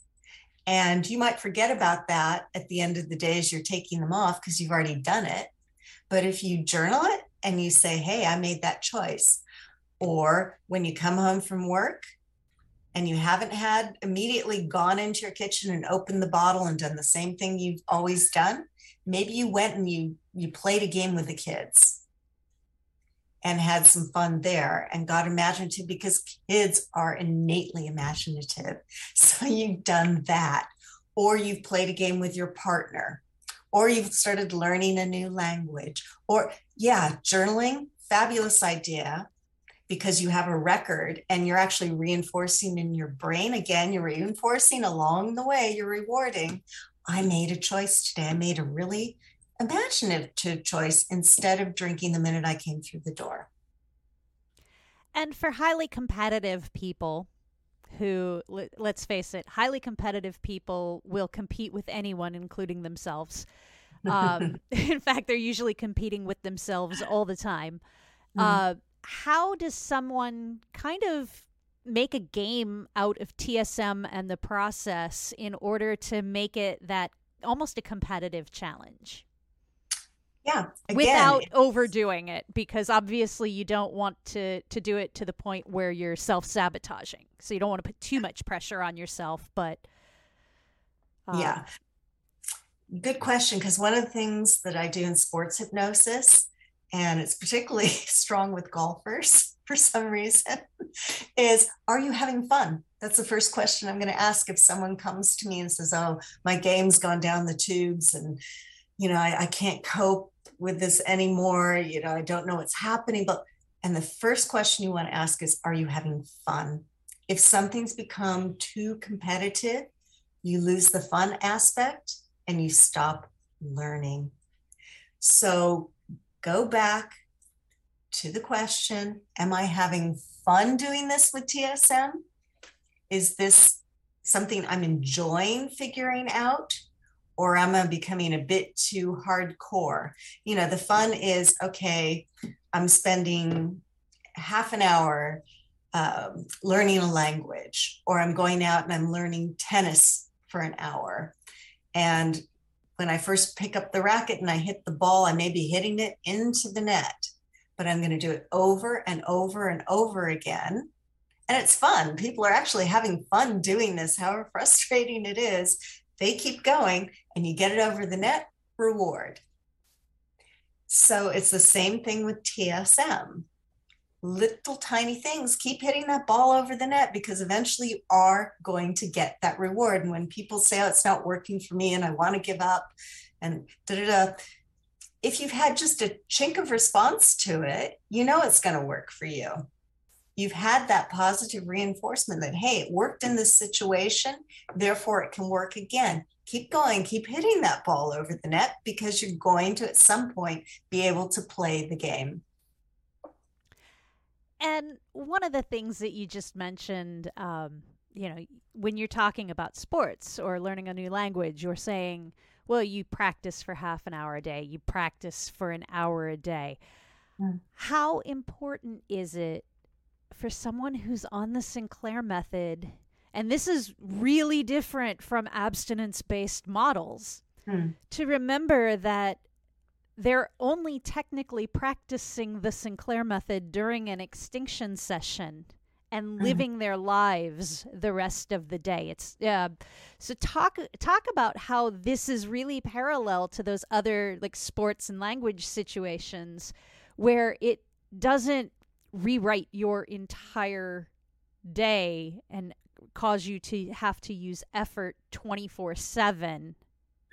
And you might forget about that at the end of the day as you're taking them off because you've already done it. But if you journal it and you say, hey, I made that choice, or when you come home from work and you haven't had immediately gone into your kitchen and opened the bottle and done the same thing you've always done, maybe you went and you you played a game with the kids and had some fun there and got imaginative because kids are innately imaginative. So you've done that, or you've played a game with your partner, or you've started learning a new language, or yeah, journaling, fabulous idea because you have a record and you're actually reinforcing in your brain. Again, you're reinforcing along the way, you're rewarding. I made a choice today. I made a really imaginative choice instead of drinking the minute I came through the door. And for highly competitive people who, let's face it, highly competitive people will compete with anyone, including themselves. Um, in fact, they're usually competing with themselves all the time. Mm. Uh, how does someone kind of make a game out of TSM and the process in order to make it that almost a competitive challenge? Yeah again, without overdoing it because obviously you don't want to to do it to the point where you're self-sabotaging. So you don't want to put too much pressure on yourself but um, yeah good question because one of the things that i do in sports hypnosis and it's particularly strong with golfers for some reason is are you having fun? That's the first question i'm going to ask if someone comes to me and says oh my game's gone down the tubes and you know, I, I can't cope with this anymore. You know, I don't know what's happening. But, and the first question you want to ask is, are you having fun? If something's become too competitive, you lose the fun aspect and you stop learning. So go back to the question Am I having fun doing this with TSM? Is this something I'm enjoying figuring out? Or am I becoming a bit too hardcore? You know, the fun is okay, I'm spending half an hour um, learning a language, or I'm going out and I'm learning tennis for an hour. And when I first pick up the racket and I hit the ball, I may be hitting it into the net, but I'm going to do it over and over and over again. And it's fun. People are actually having fun doing this, however frustrating it is they keep going and you get it over the net, reward. So it's the same thing with TSM. Little tiny things, keep hitting that ball over the net because eventually you are going to get that reward. And when people say, oh, it's not working for me and I want to give up, and da da da, if you've had just a chink of response to it, you know it's going to work for you. You've had that positive reinforcement that, hey, it worked in this situation, therefore it can work again. Keep going, keep hitting that ball over the net because you're going to at some point be able to play the game. And one of the things that you just mentioned, um, you know, when you're talking about sports or learning a new language, you're saying, well, you practice for half an hour a day, you practice for an hour a day. Mm. How important is it for someone who's on the Sinclair method? And this is really different from abstinence based models. Mm. To remember that they're only technically practicing the Sinclair method during an extinction session and mm-hmm. living mm-hmm. their lives the rest of the day. It's uh, so talk talk about how this is really parallel to those other like sports and language situations where it doesn't rewrite your entire day and cause you to have to use effort 24 7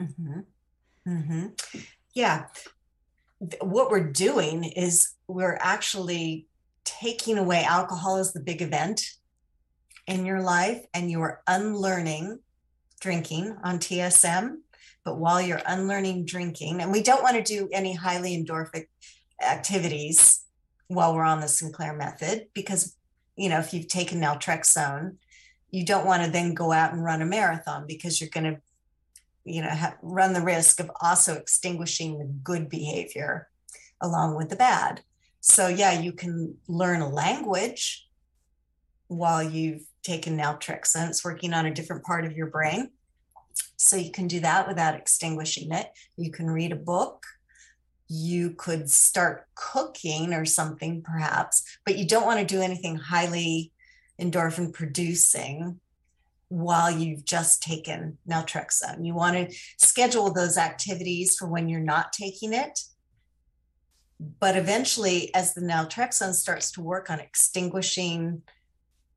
mm-hmm. mm-hmm. yeah what we're doing is we're actually taking away alcohol as the big event in your life and you're unlearning drinking on TSM. But while you're unlearning drinking, and we don't want to do any highly endorphic activities while we're on the Sinclair method, because, you know, if you've taken naltrexone, you don't want to then go out and run a marathon because you're going to you know run the risk of also extinguishing the good behavior along with the bad. So yeah you can learn a language while you've taken naltrexone. It's working on a different part of your brain. So you can do that without extinguishing it. You can read a book you could start cooking or something perhaps but you don't want to do anything highly endorphin producing while you've just taken naltrexone. You want to schedule those activities for when you're not taking it. But eventually, as the naltrexone starts to work on extinguishing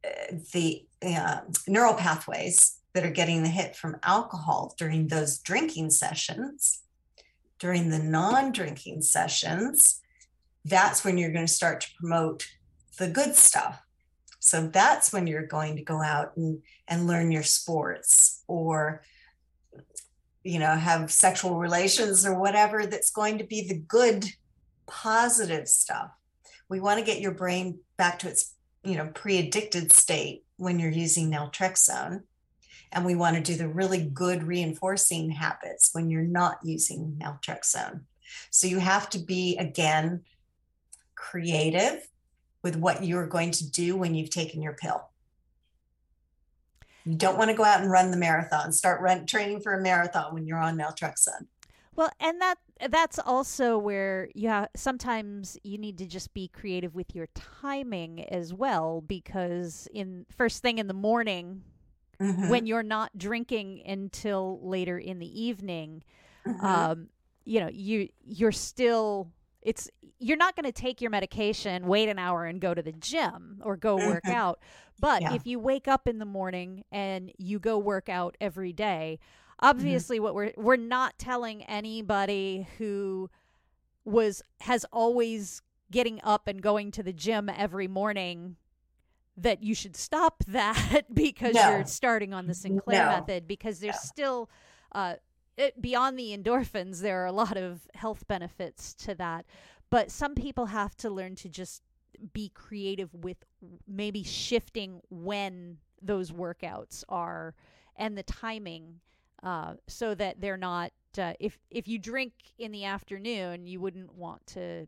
uh, the uh, neural pathways that are getting the hit from alcohol during those drinking sessions, during the non drinking sessions, that's when you're going to start to promote the good stuff so that's when you're going to go out and, and learn your sports or, you know, have sexual relations or whatever that's going to be the good, positive stuff. We want to get your brain back to its, you know, pre-addicted state when you're using naltrexone. And we want to do the really good reinforcing habits when you're not using naltrexone. So you have to be, again, creative with what you're going to do when you've taken your pill. You don't want to go out and run the marathon, start run, training for a marathon when you're on naltrexone. Well, and that that's also where you have sometimes you need to just be creative with your timing as well because in first thing in the morning mm-hmm. when you're not drinking until later in the evening mm-hmm. um you know you you're still it's you're not going to take your medication, wait an hour and go to the gym or go work mm-hmm. out. But yeah. if you wake up in the morning and you go work out every day, obviously mm-hmm. what we're we're not telling anybody who was has always getting up and going to the gym every morning that you should stop that because no. you're starting on the Sinclair no. method because there's no. still uh, it, beyond the endorphins, there are a lot of health benefits to that. But some people have to learn to just be creative with maybe shifting when those workouts are and the timing uh, so that they're not uh, if if you drink in the afternoon you wouldn't want to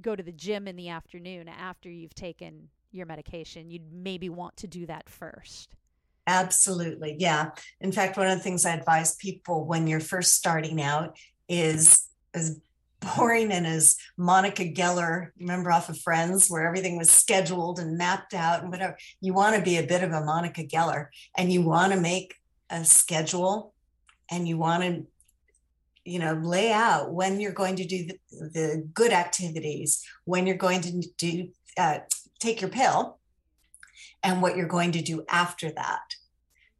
go to the gym in the afternoon after you've taken your medication you'd maybe want to do that first Absolutely. Yeah. In fact, one of the things I advise people when you're first starting out is as boring and as Monica Geller, remember off of Friends, where everything was scheduled and mapped out and whatever. You want to be a bit of a Monica Geller and you want to make a schedule and you want to you know lay out when you're going to do the, the good activities when you're going to do uh, take your pill and what you're going to do after that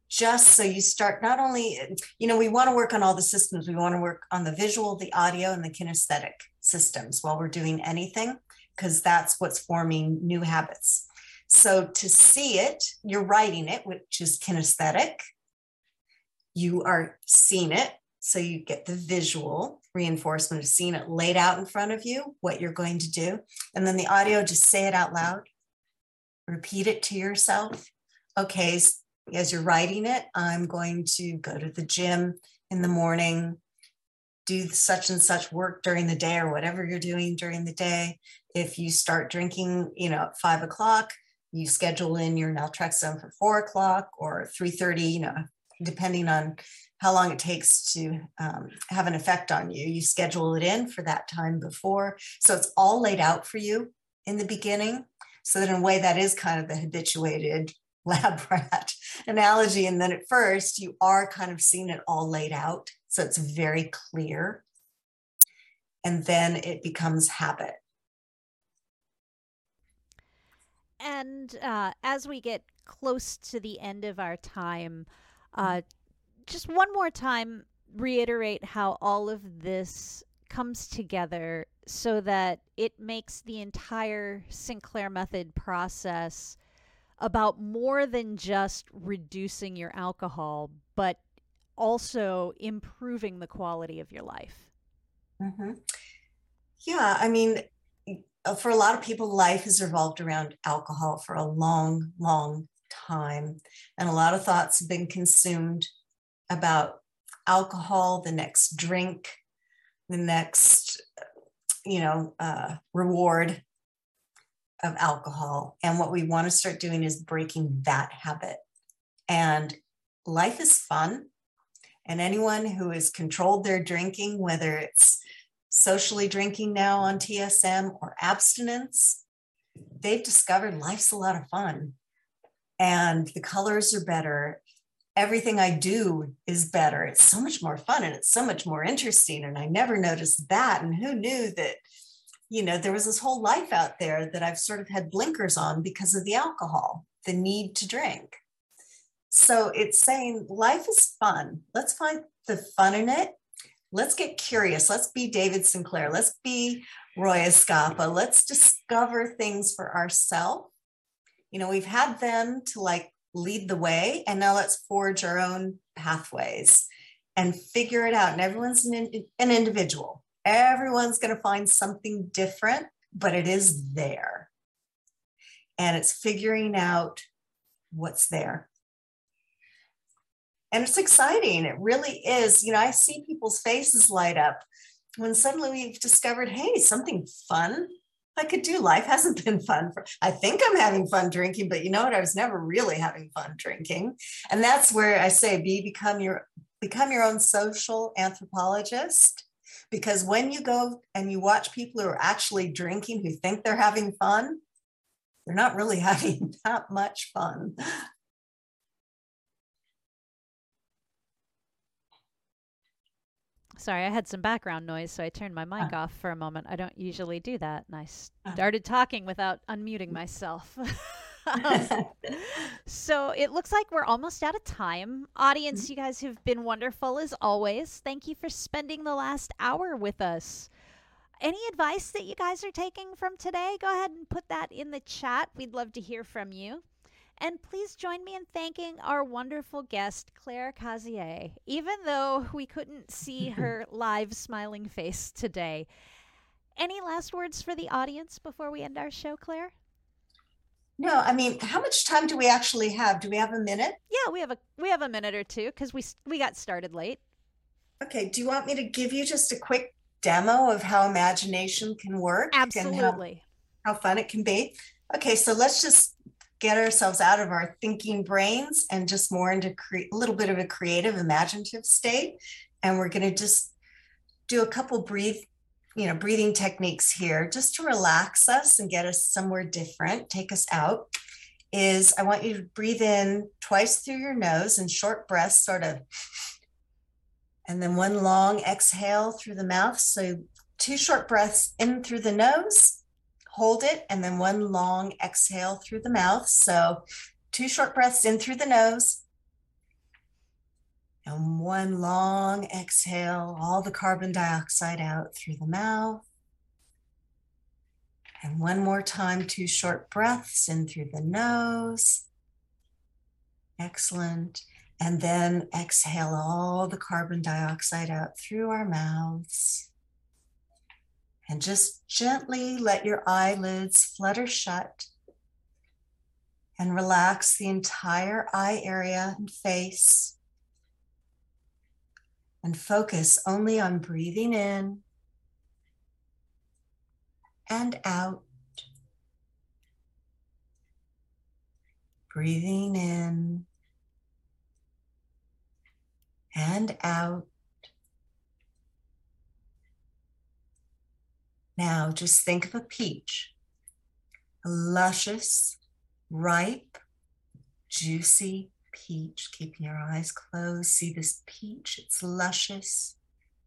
just so you start not only you know we want to work on all the systems we want to work on the visual the audio and the kinesthetic systems while we're doing anything because that's what's forming new habits So to see it, you're writing it, which is kinesthetic. You are seeing it, so you get the visual reinforcement of seeing it laid out in front of you, what you're going to do. And then the audio, just say it out loud. Repeat it to yourself. Okay, as you're writing it, I'm going to go to the gym in the morning, do such and such work during the day or whatever you're doing during the day. If you start drinking, you know, at five o'clock, you schedule in your naltrexone for four o'clock or 3.30, you know, depending on how long it takes to um, have an effect on you. You schedule it in for that time before. So it's all laid out for you in the beginning. So that in a way that is kind of the habituated lab rat analogy. And then at first you are kind of seeing it all laid out. So it's very clear. And then it becomes habit. And uh, as we get close to the end of our time, uh, just one more time reiterate how all of this comes together so that it makes the entire Sinclair method process about more than just reducing your alcohol, but also improving the quality of your life. Mm-hmm. Yeah, I mean, uh, for a lot of people, life has revolved around alcohol for a long, long time. And a lot of thoughts have been consumed about alcohol, the next drink, the next, you know, uh, reward of alcohol. And what we want to start doing is breaking that habit. And life is fun. And anyone who has controlled their drinking, whether it's socially drinking now on TSM or abstinence, they've discovered life's a lot of fun. And the colors are better everything I do is better. It's so much more fun and it's so much more interesting. And I never noticed that. And who knew that, you know, there was this whole life out there that I've sort of had blinkers on because of the alcohol, the need to drink. So it's saying life is fun. Let's find the fun in it. Let's get curious. Let's be David Sinclair. Let's be Roy Eskapa. Let's discover things for ourselves. You know, we've had them to like lead the way and now let's forge our own pathways and figure it out. And everyone's an, an individual. Everyone's going to find something different but it is there. And it's figuring out what's there. And it's exciting. It really is. You know i see people's faces light up when suddenly we've discovered hey something fun I could do. Life hasn't been fun. For, I think I'm having fun drinking, but you know what? I was never really having fun drinking. And that's where I say be become your become your own social anthropologist. Because when you go and you watch people who are actually drinking who think they're having fun, they're not really having that much fun. Sorry, I had some background noise, so I turned my mic off for a moment. I don't usually do that. And I started talking without unmuting myself. so it looks like we're almost out of time. Audience, mm-hmm. you guys have been wonderful as always. Thank you for spending the last hour with us. Any advice that you guys are taking from today? Go ahead and put that in the chat. We'd love to hear from you. And please join me in thanking our wonderful guest, Claire Cazier, even though we couldn't see her live smiling face today. Any last words for the audience before we end our show, Claire? No, I mean, how much time do we actually have? Do we have a minute? Yeah, we have a we have a minute or two because we we got started late. Okay. Do you want me to give you just a quick demo of how imagination can work? Absolutely. How, how fun it can be. Okay, so let's just get ourselves out of our thinking brains and just more into cre- a little bit of a creative, imaginative state. And we're going to just do a couple breathe, you know, breathing techniques here just to relax us and get us somewhere different, take us out. Is I want you to breathe in twice through your nose and short breaths, sort of, and then one long exhale through the mouth. So two short breaths in through the nose hold it, and then one long exhale through the mouth. So two short breaths in through the nose. And one long exhale, all the carbon dioxide out through the mouth. And one more time, two short breaths in through the nose. Excellent. And then exhale all the carbon dioxide out through our mouths. And just gently let your eyelids flutter shut and relax the entire eye area and face. And focus only on breathing in and out. Breathing in and out. Now, just think of a peach, a luscious, ripe, juicy peach. Keeping your eyes closed, see this peach. It's luscious,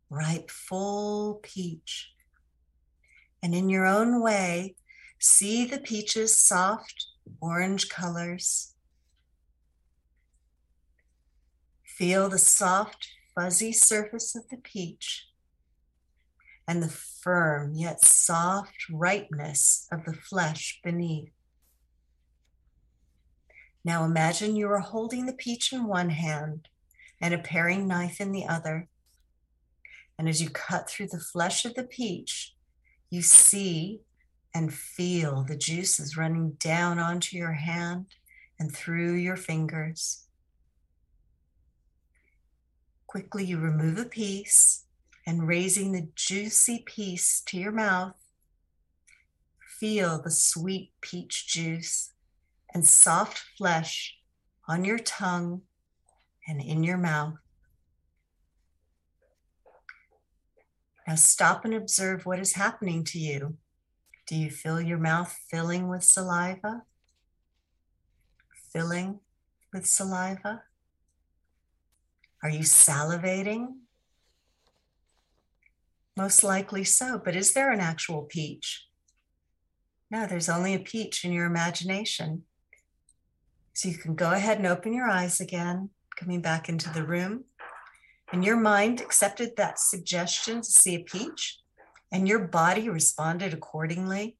ripe, full peach. And in your own way, see the peach's soft orange colors. Feel the soft, fuzzy surface of the peach and the firm yet soft ripeness of the flesh beneath. Now imagine you are holding the peach in one hand and a paring knife in the other. And as you cut through the flesh of the peach, you see and feel the juices running down onto your hand and through your fingers. Quickly, you remove a piece and raising the juicy piece to your mouth, feel the sweet peach juice and soft flesh on your tongue and in your mouth. Now stop and observe what is happening to you. Do you feel your mouth filling with saliva? Filling with saliva? Are you salivating? Most likely so, but is there an actual peach? No, there's only a peach in your imagination. So you can go ahead and open your eyes again, coming back into the room. And your mind accepted that suggestion to see a peach, and your body responded accordingly.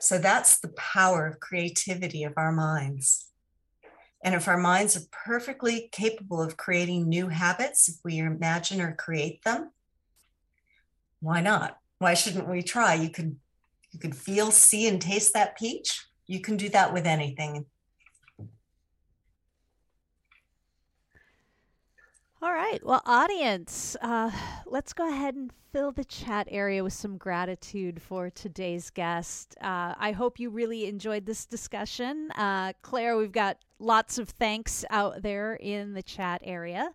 So that's the power of creativity of our minds. And if our minds are perfectly capable of creating new habits, if we imagine or create them, why not? Why shouldn't we try? You could you could feel, see, and taste that peach. You can do that with anything. All right. Well, audience, uh, let's go ahead and fill the chat area with some gratitude for today's guest. Uh, I hope you really enjoyed this discussion. Uh, Claire, we've got lots of thanks out there in the chat area.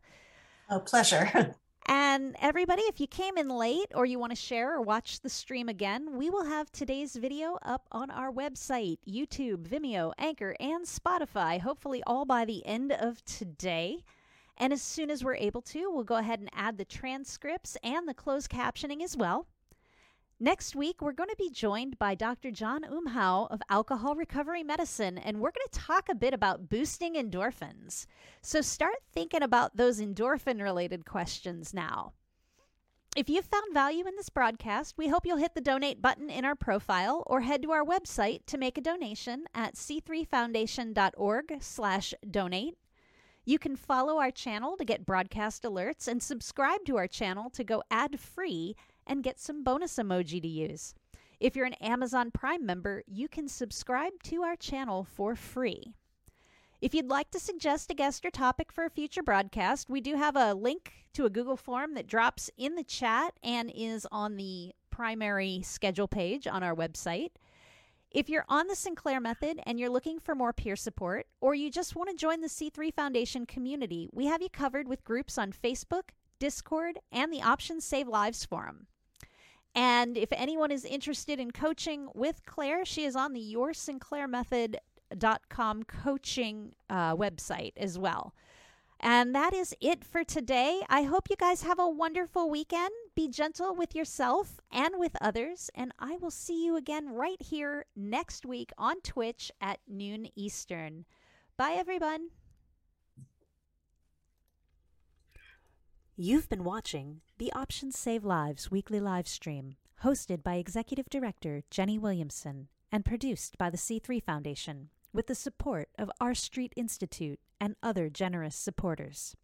Oh, pleasure. And everybody, if you came in late or you want to share or watch the stream again, we will have today's video up on our website, YouTube, Vimeo, Anchor, and Spotify, hopefully all by the end of today. And as soon as we're able to, we'll go ahead and add the transcripts and the closed captioning as well. Next week, we're going to be joined by Dr. John Umhau of Alcohol Recovery Medicine, and we're going to talk a bit about boosting endorphins. So start thinking about those endorphin related questions now. If you've found value in this broadcast, we hope you'll hit the donate button in our profile or head to our website to make a donation at c3foundation.org/donate. You can follow our channel to get broadcast alerts and subscribe to our channel to go ad-free and get some bonus emoji to use. If you're an Amazon Prime member, you can subscribe to our channel for free. If you'd like to suggest a guest or topic for a future broadcast, we do have a link to a Google form that drops in the chat and is on the primary schedule page on our website. If you're on the Sinclair Method and you're looking for more peer support, or you just want to join the C3 Foundation community, we have you covered with groups on Facebook, Discord, and the Options Save Lives forum. And if anyone is interested in coaching with Claire, she is on the yoursinclairmethod.com coaching uh, website as well. And that is it for today. I hope you guys have a wonderful weekend. Be gentle with yourself and with others. And I will see you again right here next week on Twitch at noon Eastern. Bye, everyone. You've been watching the Options Save Lives weekly live stream, hosted by Executive Director Jenny Williamson and produced by the C3 Foundation with the support of R Street Institute and other generous supporters.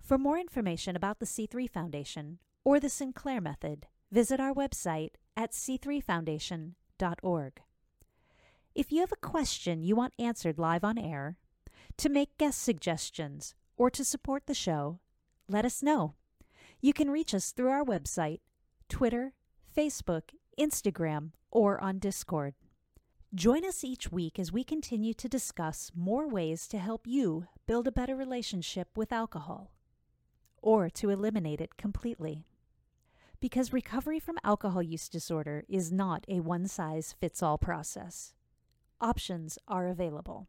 For more information about the C3 Foundation or the Sinclair Method, visit our website at c3foundation.org. If you have a question you want answered live on air, to make guest suggestions, or to support the show, let us know. You can reach us through our website, Twitter, Facebook, Instagram, or on Discord. Join us each week as we continue to discuss more ways to help you build a better relationship with alcohol or to eliminate it completely. Because recovery from alcohol use disorder is not a one size fits all process. Options are available,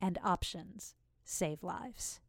and options save lives.